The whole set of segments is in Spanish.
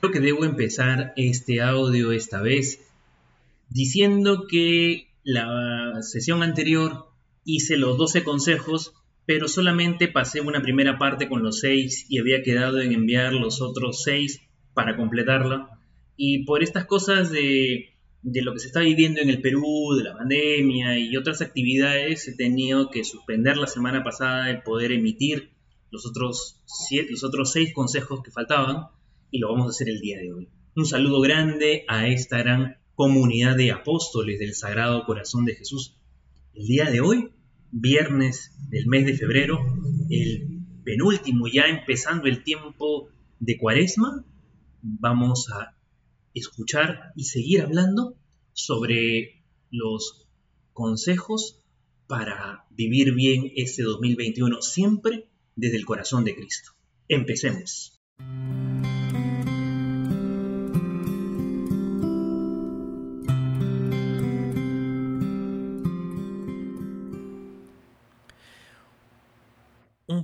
Creo que debo empezar este audio esta vez diciendo que la sesión anterior hice los 12 consejos, pero solamente pasé una primera parte con los 6 y había quedado en enviar los otros 6 para completarla. Y por estas cosas de, lo que se está viviendo en el Perú, de la pandemia y otras actividades, he tenido que suspender la semana pasada de poder emitir los otros, siete, los otros 6 consejos que faltaban y lo vamos a hacer el día de hoy. Un saludo grande a esta gran comunidad de apóstoles del Sagrado Corazón de Jesús. El día de hoy, viernes del mes de febrero, el penúltimo, ya empezando el tiempo de cuaresma, vamos a escuchar y seguir hablando sobre los consejos para vivir bien este 2021, siempre desde el corazón de Cristo. Empecemos.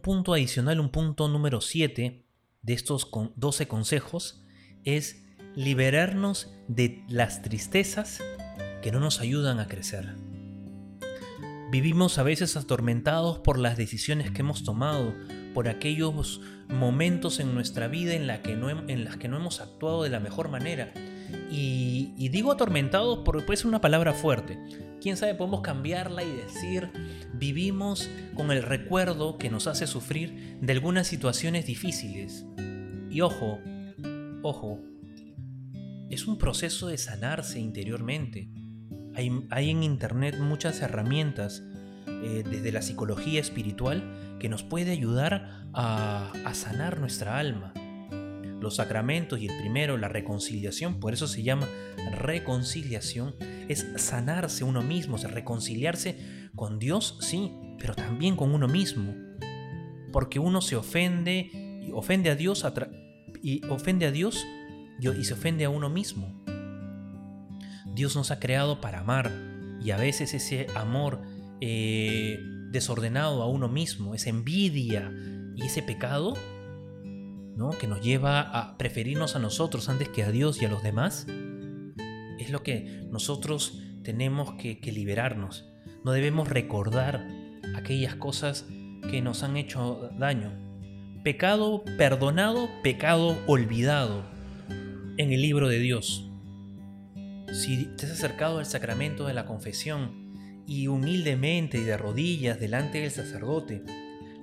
Punto adicional, un punto número 7 de estos 12 consejos es liberarnos de las tristezas que no nos ayudan a crecer. Vivimos a veces atormentados por las decisiones que hemos tomado, por aquellos momentos en nuestra vida en, la que no, en las que no hemos actuado de la mejor manera. Y, digo atormentados porque puede ser una palabra fuerte, quién sabe, podemos cambiarla y decir, vivimos con el recuerdo que nos hace sufrir de algunas situaciones difíciles. Y ojo, ojo, es un proceso de sanarse interiormente. Hay, en Internet muchas herramientas eh, desde la psicología espiritual que nos puede ayudar a sanar nuestra alma los sacramentos y el primero, la reconciliación, por eso se llama reconciliación, es sanarse uno mismo, es reconciliarse con Dios, sí, pero también con uno mismo. Porque uno se ofende, y ofende a Dios y ofende a Dios y se ofende a uno mismo. Dios nos ha creado para amar y a veces ese amor eh, desordenado a uno mismo, esa envidia y ese pecado que nos lleva a preferirnos a nosotros antes que a Dios y a los demás, es lo que nosotros tenemos que, liberarnos. No debemos recordar aquellas cosas que nos han hecho daño. Pecado perdonado, pecado olvidado en el libro de Dios. Si te has acercado al sacramento de la confesión y humildemente y de rodillas delante del sacerdote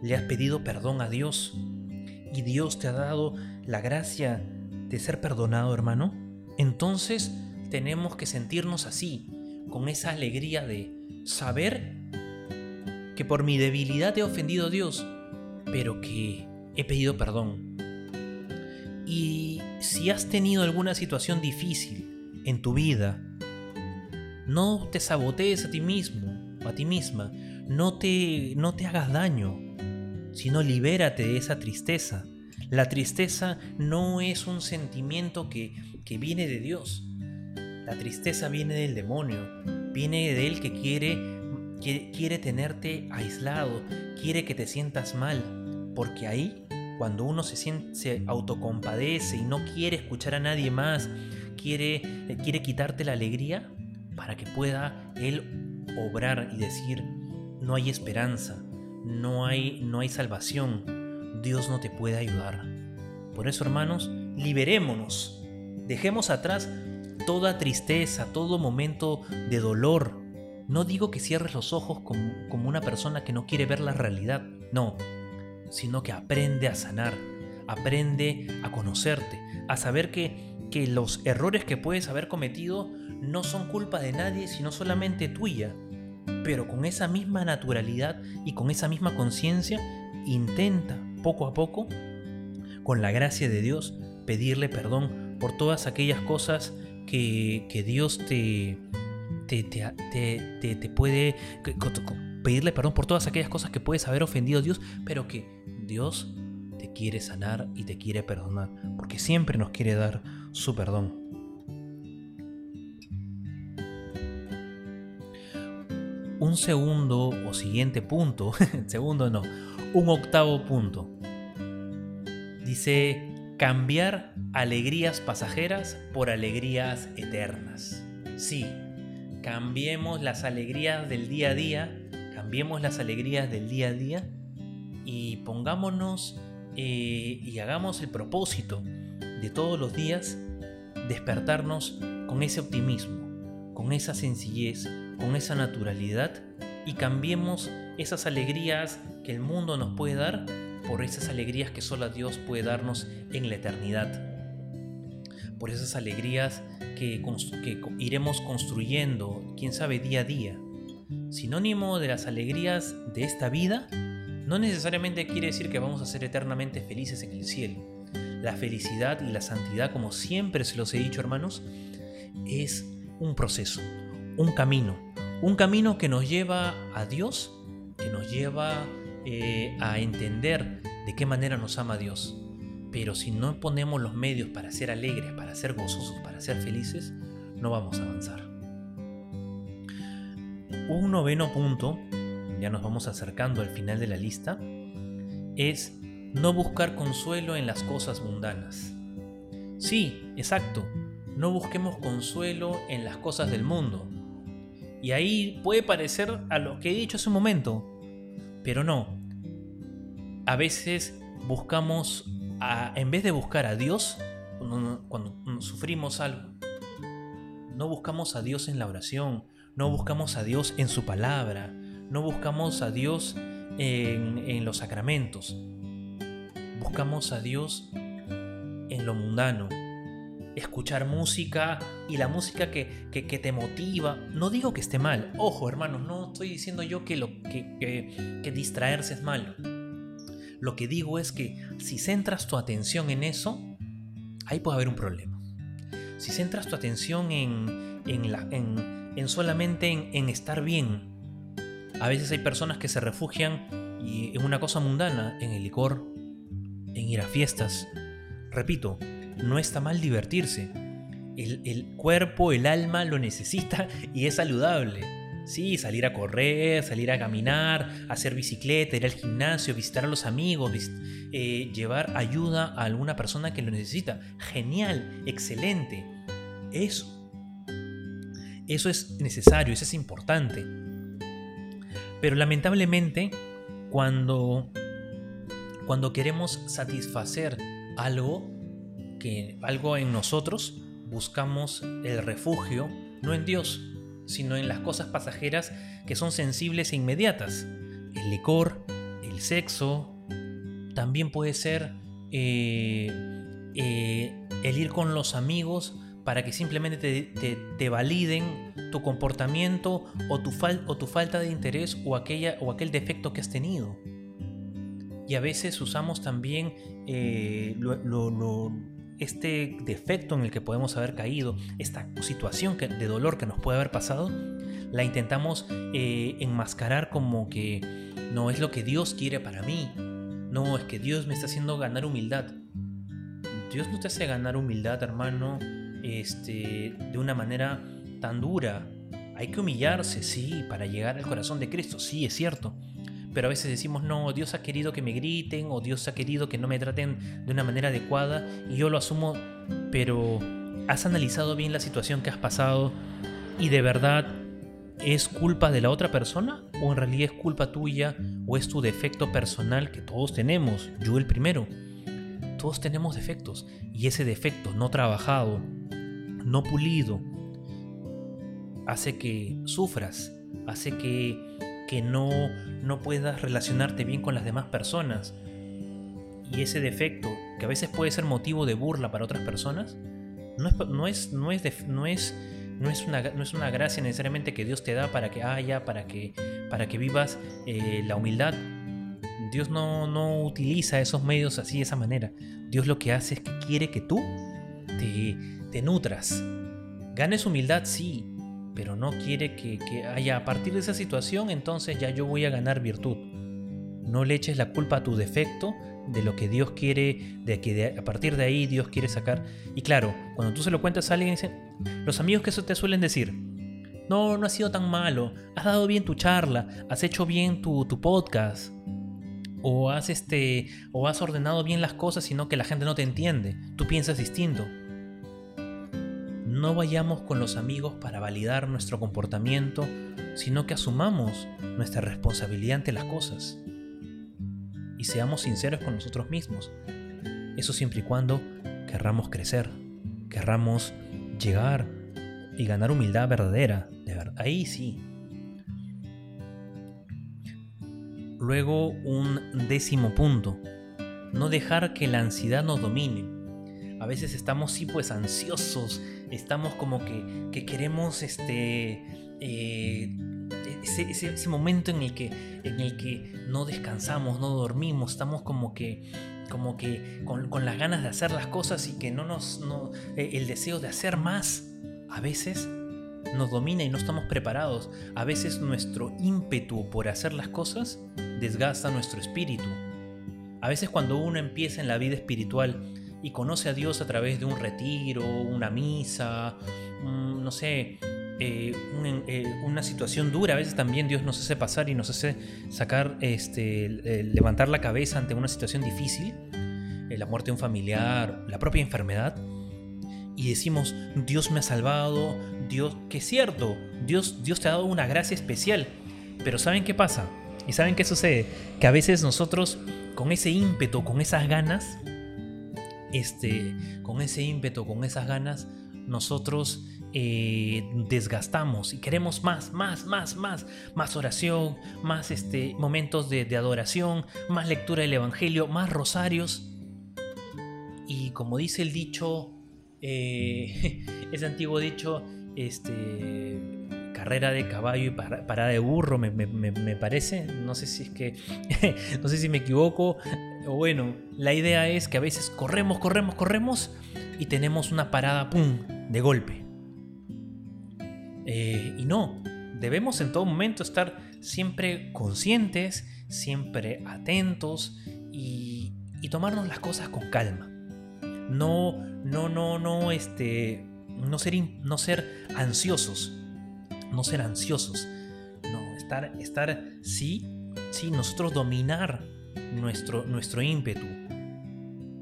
le has pedido perdón a Dios, y Dios te ha dado la gracia de ser perdonado, hermano, entonces tenemos que sentirnos así, con esa alegría de saber que por mi debilidad he ofendido a Dios, pero que he pedido perdón. Y si has tenido alguna situación difícil en tu vida, no te sabotees a ti mismo a ti misma, no te, no te hagas daño, sino libérate de esa tristeza. La tristeza no es un sentimiento que, viene de Dios. La tristeza viene del demonio, viene de él que quiere, que quiere tenerte aislado, quiere que te sientas mal, porque ahí, cuando uno se, siente, se autocompadece y no quiere escuchar a nadie más, quiere, quiere quitarte la alegría, para que pueda él obrar y decir, no hay esperanza, no hay, no hay salvación, Dios no te puede ayudar. Por eso, hermanos, liberémonos, dejemos atrás toda tristeza, todo momento de dolor. No digo que cierres los ojos como, una persona que no quiere ver la realidad, no, sino que aprende a sanar, aprende a conocerte, a saber que, que los errores que puedes haber cometido no son culpa de nadie, sino solamente tuya pero con esa misma naturalidad y con esa misma conciencia, intenta poco a poco, con la gracia de Dios, pedirle perdón por todas aquellas cosas que, Dios te, te, te, te, puede... Pedirle perdón por todas aquellas cosas que puedes haber ofendido a Dios, pero que Dios te quiere sanar y te quiere perdonar, porque siempre nos quiere dar su perdón. Un segundo o siguiente punto, segundo no, un octavo punto. Dice, cambiar alegrías pasajeras por alegrías eternas. Sí, cambiemos las alegrías del día a día, cambiemos las alegrías del día a día y pongámonos eh, y hagamos el propósito de todos los días despertarnos con ese optimismo, con esa sencillez, con esa naturalidad y cambiemos esas alegrías que el mundo nos puede dar por esas alegrías que solo Dios puede darnos en la eternidad. Por esas alegrías que, iremos construyendo, quién sabe, día a día. Sinónimo de las alegrías de esta vida no necesariamente quiere decir que vamos a ser eternamente felices en el cielo. La felicidad y la santidad, como siempre se los he dicho hermanos, es un proceso, un camino, un camino que nos lleva a Dios, que nos lleva eh, a entender de qué manera nos ama Dios. Pero si no ponemos los medios para ser alegres, para ser gozosos, para ser felices, no vamos a avanzar. Un noveno punto, ya nos vamos acercando al final de la lista, es no buscar consuelo en las cosas mundanas. Sí, exacto, no busquemos consuelo en las cosas del mundo. Y ahí puede parecer a lo que he dicho hace un momento, pero no. A veces buscamos, en vez de buscar a Dios, cuando, sufrimos algo, no buscamos a Dios en la oración, no buscamos a Dios en su palabra, no buscamos a Dios en, los sacramentos. Buscamos a Dios en lo mundano, escuchar música y la música que, te motiva. No digo que esté mal, ojo hermanos, no estoy diciendo yo que, lo, que, que, distraerse es malo. Lo que digo es que si centras tu atención en eso, ahí puede haber un problema. Si centras tu atención en, en, la, en, solamente en, estar bien, a veces hay personas que se refugian en una cosa mundana, en el licor, en ir a fiestas. Repito, no está mal divertirse. El, cuerpo, el alma lo necesita y es saludable. Sí, salir a correr, salir a caminar, hacer bicicleta, ir al gimnasio, visitar a los amigos, eh, llevar ayuda a alguna persona que lo necesita. Genial, excelente. Eso. Eso es necesario, eso es importante. Pero lamentablemente, cuando, cuando queremos satisfacer algo, que algo en nosotros buscamos el refugio no en Dios, sino en las cosas pasajeras que son sensibles e inmediatas. El licor, el sexo, también puede ser eh, eh, el ir con los amigos para que simplemente te, validen tu comportamiento o tu, o tu, falta de interés o, aquella, o aquel defecto que has tenido. Y a veces usamos también eh, lo, este defecto en el que podemos haber caído, esta situación de dolor que nos puede haber pasado, la intentamos eh, enmascarar como que no es lo que Dios quiere para mí, no es que Dios me está haciendo ganar humildad. Dios no te hace ganar humildad, hermano, este, de una manera tan dura. Hay que humillarse, sí, para llegar al corazón de Cristo, sí, es cierto pero a veces decimos, no, Dios ha querido que me griten o Dios ha querido que no me traten de una manera adecuada y yo lo asumo, pero ¿has analizado bien la situación que has pasado y de verdad es culpa de la otra persona o en realidad es culpa tuya o es tu defecto personal que todos tenemos, yo el primero? Todos tenemos defectos y ese defecto no trabajado, no pulido, hace que sufras, hace que que no, no puedas relacionarte bien con las demás personas. Y ese defecto, que a veces puede ser motivo de burla para otras personas, no es, no es, no es, no es, no es, una, no es una gracia necesariamente que Dios te da para que haya, para que, para que vivas eh, la humildad. Dios no, no utiliza esos medios así de esa manera. Dios lo que hace es que quiere que tú te, te nutras. Ganes humildad, sí, pero no quiere que, haya a partir de esa situación, entonces ya yo voy a ganar virtud. No le eches la culpa a tu defecto de lo que Dios quiere, de que a partir de ahí Dios quiere sacar. Y claro, cuando tú se lo cuentas a alguien, dicen, los amigos que eso te suelen decir, no, no ha sido tan malo, has dado bien tu charla, has hecho bien tu, tu podcast. o has este o has ordenado bien las cosas sino que la gente no te entiende tú piensas distinto no vayamos con los amigos para validar nuestro comportamiento sino que asumamos nuestra responsabilidad ante las cosas. Y seamos sinceros con nosotros mismos. Eso siempre y cuando querramos crecer querramos llegar y ganar humildad verdadera de verdad. Ahí sí. Luego un décimo punto, no dejar que la ansiedad nos domine. A veces estamos sí pues ansiosos, estamos como que, queremos este... Eh, ese, momento en el, que, en el que no descansamos, no dormimos, estamos como que, como que con, las ganas de hacer las cosas y que no nos... Eh, el deseo de hacer más, a veces nos domina y no estamos preparados. A veces nuestro ímpetu por hacer las cosas desgasta nuestro espíritu. A veces cuando uno empieza en la vida espiritual y conoce a Dios a través de un retiro, una misa, no sé, eh, eh, una situación dura, a veces también Dios nos hace pasar y nos hace sacar, este, levantar la cabeza ante una situación difícil, eh, la muerte de un familiar, la propia enfermedad, y decimos, Dios me ha salvado, Dios, que es cierto, Dios, Dios te ha dado una gracia especial, pero ¿saben qué pasa? ¿Y saben qué sucede? Que a veces nosotros, con ese ímpetu, con esas ganas, este, con ese ímpetu, con esas ganas, nosotros eh, desgastamos y queremos más, más, más, más, más oración, más este, momentos de, adoración, más lectura del Evangelio, más rosarios. Y como dice el dicho, eh, ese antiguo dicho, este, carrera de caballo y parada de burro, me, parece. No sé si es que. no sé si me equivoco. Bueno, la idea es que a veces corremos, corremos, corremos y tenemos una parada, ¡pum! de golpe. Eh, y no, debemos en todo momento estar siempre conscientes, siempre atentos y, y tomarnos las cosas con calma. No, no, no, no, este, no ser, no ser ansiosos no ser ansiosos, no, estar, estar sí, sí, nosotros dominar nuestro, nuestro ímpetu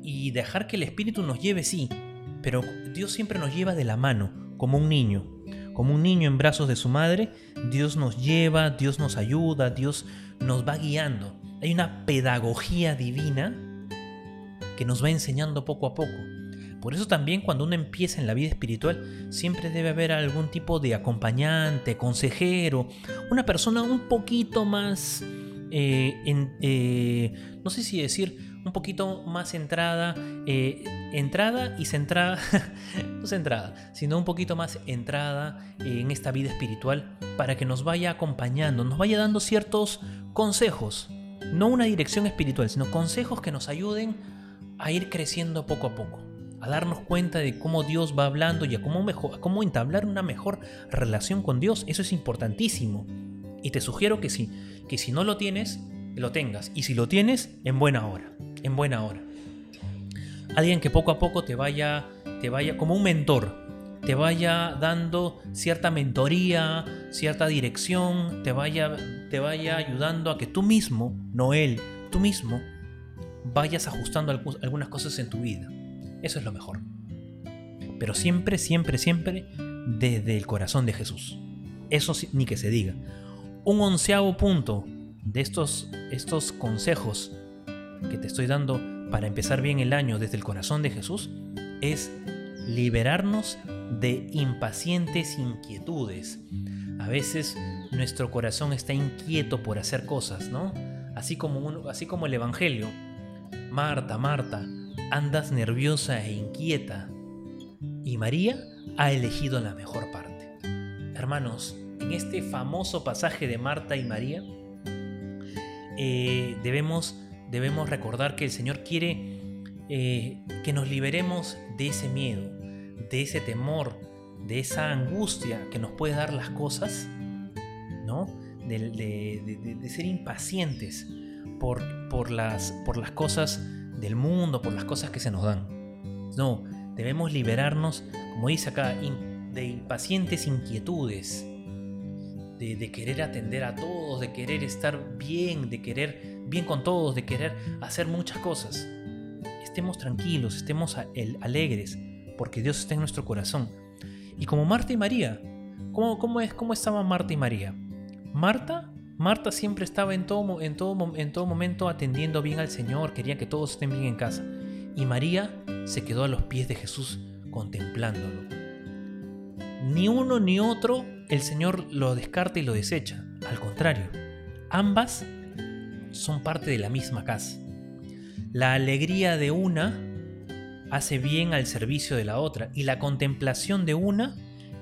y dejar que el Espíritu nos lleve, sí, pero Dios siempre nos lleva de la mano, como un niño, como un niño en brazos de su madre, Dios nos lleva, Dios nos ayuda, Dios nos va guiando. Hay una pedagogía divina que nos va enseñando poco a poco. Por eso también cuando uno empieza en la vida espiritual siempre debe haber algún tipo de acompañante, consejero, una persona un poquito más, eh, eh, no sé si decir, un poquito más entrada, eh, entrada y centrada, no centrada, sino un poquito más entrada en esta vida espiritual para que nos vaya acompañando, nos vaya dando ciertos consejos, no una dirección espiritual, sino consejos que nos ayuden a ir creciendo poco a poco a darnos cuenta de cómo Dios va hablando y a cómo, cómo entablar una mejor relación con Dios. Eso es importantísimo. Y te sugiero que sí, que si no lo tienes, lo tengas. Y si lo tienes, en buena hora. En buena hora. Alguien que poco a poco te vaya, te vaya como un mentor, te vaya dando cierta mentoría, cierta dirección, te vaya, te vaya ayudando a que tú mismo, no él, tú mismo, vayas ajustando algunas cosas en tu vida. Eso es lo mejor. Pero siempre, siempre, siempre desde el corazón de Jesús. Eso ni que se diga. Un onceavo punto de estos, estos consejos que te estoy dando para empezar bien el año desde el corazón de Jesús es liberarnos de impacientes inquietudes. A veces nuestro corazón está inquieto por hacer cosas, ¿no? Así como, así como el Evangelio. Marta, Marta, andas nerviosa e inquieta y María ha elegido la mejor parte. Hermanos, en este famoso pasaje de Marta y María, eh, debemos, debemos recordar que el Señor quiere eh, que nos liberemos de ese miedo, de ese temor, de esa angustia que nos puede dar las cosas, ¿no? De, ser impacientes por, por, las, por las cosas del mundo, por las cosas que se nos dan. No, debemos liberarnos, como dice acá, de impacientes inquietudes, de, querer atender a todos, de querer estar bien, de querer bien con todos, de querer hacer muchas cosas. Estemos tranquilos, estemos alegres, porque Dios está en nuestro corazón. Y como Marta y María, ¿cómo, cómo, es, cómo estaban Marta y María? Marta, Marta siempre estaba en todo, en, todo, en todo momento atendiendo bien al Señor, quería que todos estén bien en casa. Y María se quedó a los pies de Jesús contemplándolo. Ni uno ni otro el Señor lo descarta y lo desecha. Al contrario, ambas son parte de la misma casa. La alegría de una hace bien al servicio de la otra y la contemplación de una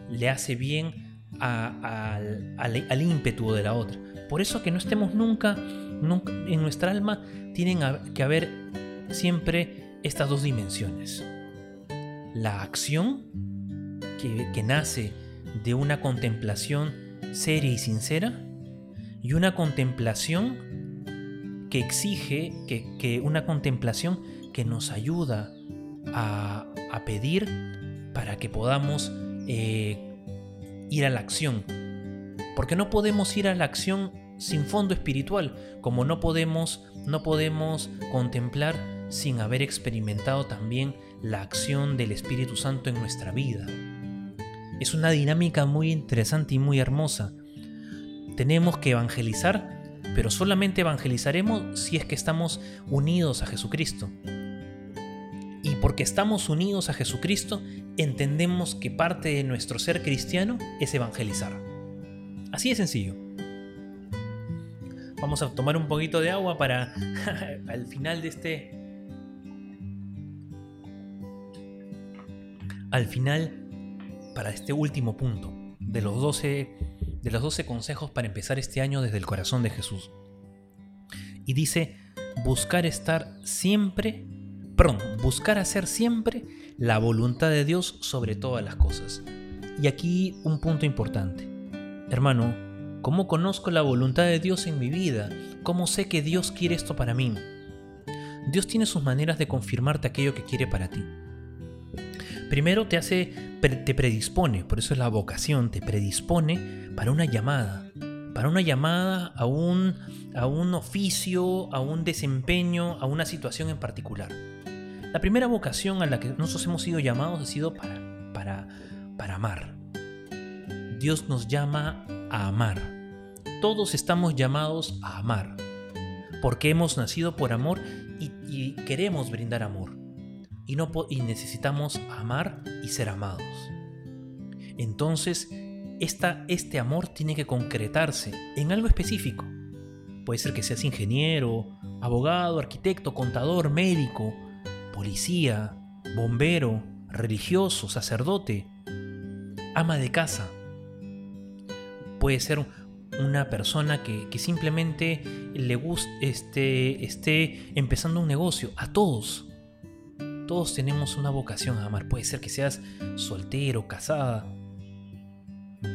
le hace bien al, al, ímpetu de la otra. Por eso que no estemos nunca, en nuestra alma tienen que haber siempre estas dos dimensiones. La acción que, que nace de una contemplación seria y sincera y una contemplación que exige, que, una contemplación que nos ayuda a, pedir para que podamos eh, ir a la acción. Porque no podemos ir a la acción sin fondo espiritual, como no podemos, no podemos contemplar sin haber experimentado también la acción del Espíritu Santo en nuestra vida. Es una dinámica muy interesante y muy hermosa. Tenemos que evangelizar, pero solamente evangelizaremos si es que estamos unidos a Jesucristo. Y porque estamos unidos a Jesucristo, entendemos que parte de nuestro ser cristiano es evangelizar. Así de sencillo. Vamos a tomar un poquito de agua para al final de este... Al final para este último punto de los 12, de los 12 consejos para empezar este año desde el corazón de Jesús. Y dice, buscar estar siempre, perdón, buscar hacer siempre la voluntad de Dios sobre todas las cosas. Y aquí un punto importante. Hermano, ¿cómo conozco la voluntad de Dios en mi vida? ¿Cómo sé que Dios quiere esto para mí? Dios tiene sus maneras de confirmarte aquello que quiere para ti. Primero te hace, te predispone, por eso es la vocación, te predispone para una llamada, para una llamada a un, a un oficio, a un desempeño, a una situación en particular. La primera vocación a la que nosotros hemos sido llamados ha sido para, para, para amar. Dios nos llama a amar. Todos estamos llamados a amar, porque hemos nacido por amor y queremos brindar amor y, no y necesitamos amar y ser amados. Entonces, esta, este amor tiene que concretarse en algo específico. Puede ser que seas ingeniero, abogado, arquitecto, contador, médico, policía, bombero, religioso, sacerdote, ama de casa. Puede ser una persona que, simplemente le guste, este, esté empezando un negocio. A todos todos tenemos una vocación a amar. Puede ser que seas soltero, casada,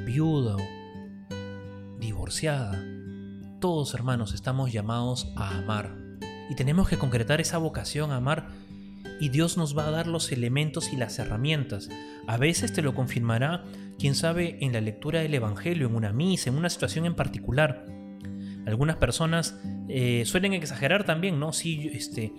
viuda divorciada. Todos hermanos estamos llamados a amar. Y tenemos que concretar esa vocación a amar y Dios nos va a dar los elementos y las herramientas. A veces te lo confirmará, quién sabe, en la lectura del Evangelio, en una misa, en una situación en particular. Algunas personas eh, suelen exagerar también, ¿no? Sí, este,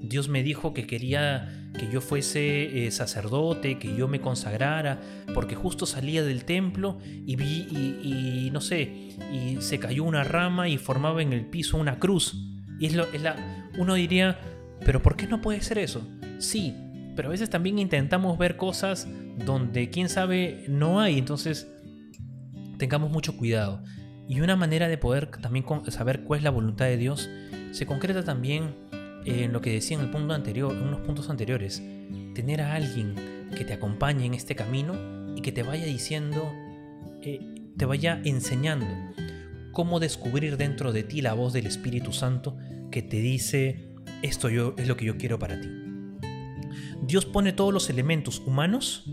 Dios me dijo que quería que yo fuese eh, sacerdote, que yo me consagrara, porque justo salía del templo y vi, y, no sé, y se cayó una rama y formaba en el piso una cruz. Y es, lo, es la, uno diría, pero ¿por qué no puede ser eso? Sí, pero a veces también intentamos ver cosas donde quién sabe no hay, entonces tengamos mucho cuidado. Y una manera de poder también saber cuál es la voluntad de Dios se concreta también en lo que decía en el punto anterior, en unos puntos anteriores, tener a alguien que te acompañe en este camino y que te vaya diciendo, eh, te vaya enseñando cómo descubrir dentro de ti la voz del Espíritu Santo que te dice, esto yo, es lo que yo quiero para ti. Dios pone todos los elementos humanos,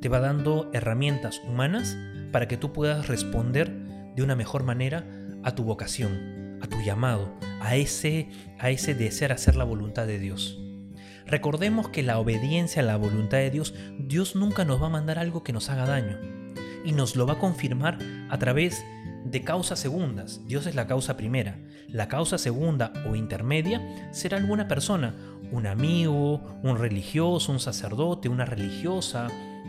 te va dando herramientas humanas para que tú puedas responder de una mejor manera a tu vocación, a tu llamado, a ese, a ese desear hacer la voluntad de Dios. Recordemos que la obediencia a la voluntad de Dios, Dios nunca nos va a mandar algo que nos haga daño. Y nos lo va a confirmar a través de causas segundas. Dios es la causa primera. La causa segunda o intermedia será alguna persona, un amigo, un religioso, un sacerdote, una religiosa,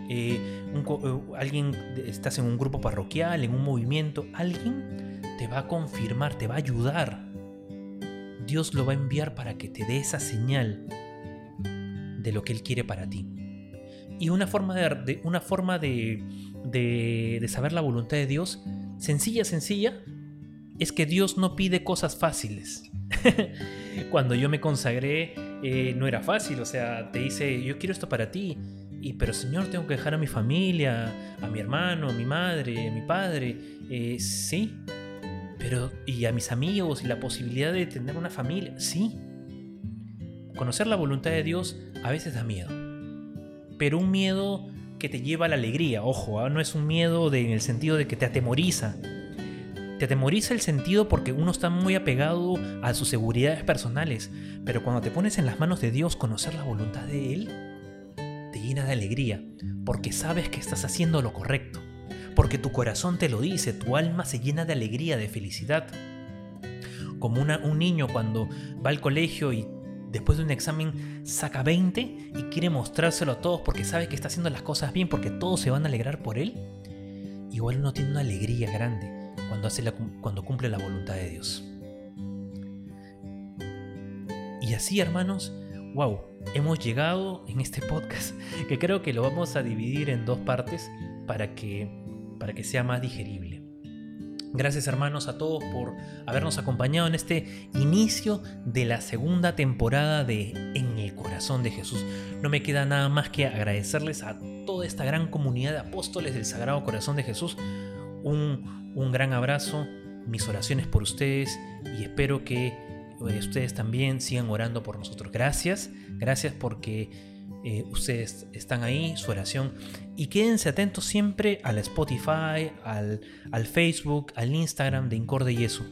eh, eh, alguien, estás en un grupo parroquial, en un movimiento, alguien te va a confirmar, te va a ayudar. Dios lo va a enviar para que te dé esa señal de lo que Él quiere para ti. Y una forma de, una forma de, de, saber la voluntad de Dios, sencilla, sencilla, es que Dios no pide cosas fáciles. Cuando yo me consagré eh, no era fácil, o sea, te dice, yo quiero esto para ti, y pero Señor, tengo que dejar a mi familia, a mi hermano, a mi madre, a mi padre, eh, sí, pero y a mis amigos y la posibilidad de tener una familia, sí. Conocer la voluntad de Dios a veces da miedo, pero un miedo que te lleva a la alegría, ojo, ¿ah? no es un miedo en el sentido de que te atemoriza. Te atemoriza el sentido porque uno está muy apegado a sus seguridades personales, pero cuando te pones en las manos de Dios conocer la voluntad de Él, te llena de alegría, porque sabes que estás haciendo lo correcto, porque tu corazón te lo dice, tu alma se llena de alegría, de felicidad. Como un niño cuando va al colegio y después de un examen saca 20 y quiere mostrárselo a todos porque sabe que está haciendo las cosas bien, porque todos se van a alegrar por él, igual uno tiene una alegría grande cuando, hace cuando cumple la voluntad de Dios. Y así, hermanos, wow, hemos llegado en este podcast que creo que lo vamos a dividir en dos partes para que, para que sea más digerible. Gracias hermanos a todos por habernos acompañado en este inicio de la segunda temporada de En el corazón de Jesús. No me queda nada más que agradecerles a toda esta gran comunidad de apóstoles del Sagrado Corazón de Jesús. Un, un gran abrazo, mis oraciones por ustedes y espero que eh, ustedes también sigan orando por nosotros. Gracias, gracias porque eh, ustedes están ahí, su oración. Y quédense atentos siempre al Spotify, al, al Facebook, al Instagram de Incorde Yesu.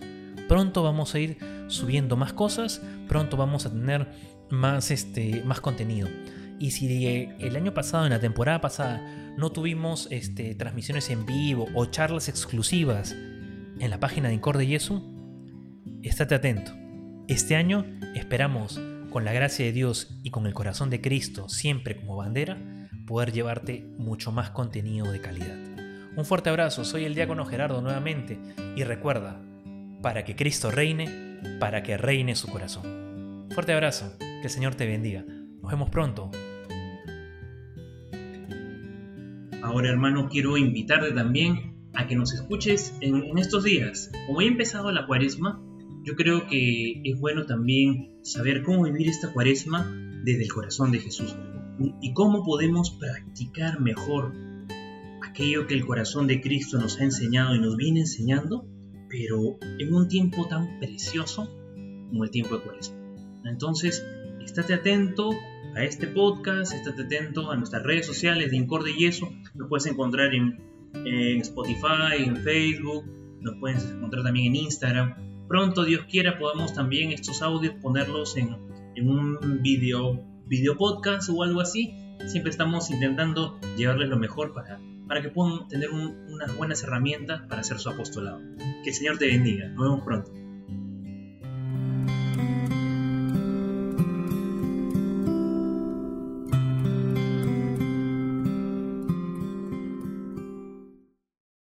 Pronto vamos a ir subiendo más cosas, pronto vamos a tener más, este, más contenido. Y si el año pasado, en la temporada pasada, no tuvimos este, transmisiones en vivo o charlas exclusivas en la página de Incorde Yesu, estate atento. Este año esperamos con la gracia de Dios y con el corazón de Cristo siempre como bandera, poder llevarte mucho más contenido de calidad. Un fuerte abrazo, soy el diácono Gerardo nuevamente y recuerda, para que Cristo reine, para que reine su corazón. Fuerte abrazo, que el Señor te bendiga. Nos vemos pronto. Ahora hermano, quiero invitarte también a que nos escuches en, estos días. Como ha empezado la cuaresma, yo creo que es bueno también saber cómo vivir esta cuaresma desde el corazón de Jesús y cómo podemos practicar mejor aquello que el corazón de Cristo nos ha enseñado y nos viene enseñando, pero en un tiempo tan precioso como el tiempo de cuaresma. Entonces, estate atento a este podcast, estate atento a nuestras redes sociales de Incorde y. Nos puedes encontrar en, en Spotify, en Facebook, nos puedes encontrar también en Instagram pronto, Dios quiera, podamos también estos audios ponerlos en, un video, video podcast o algo así. Siempre estamos intentando llevarles lo mejor para, para que puedan tener unas buenas herramientas para hacer su apostolado. Que el Señor te bendiga. Nos vemos pronto.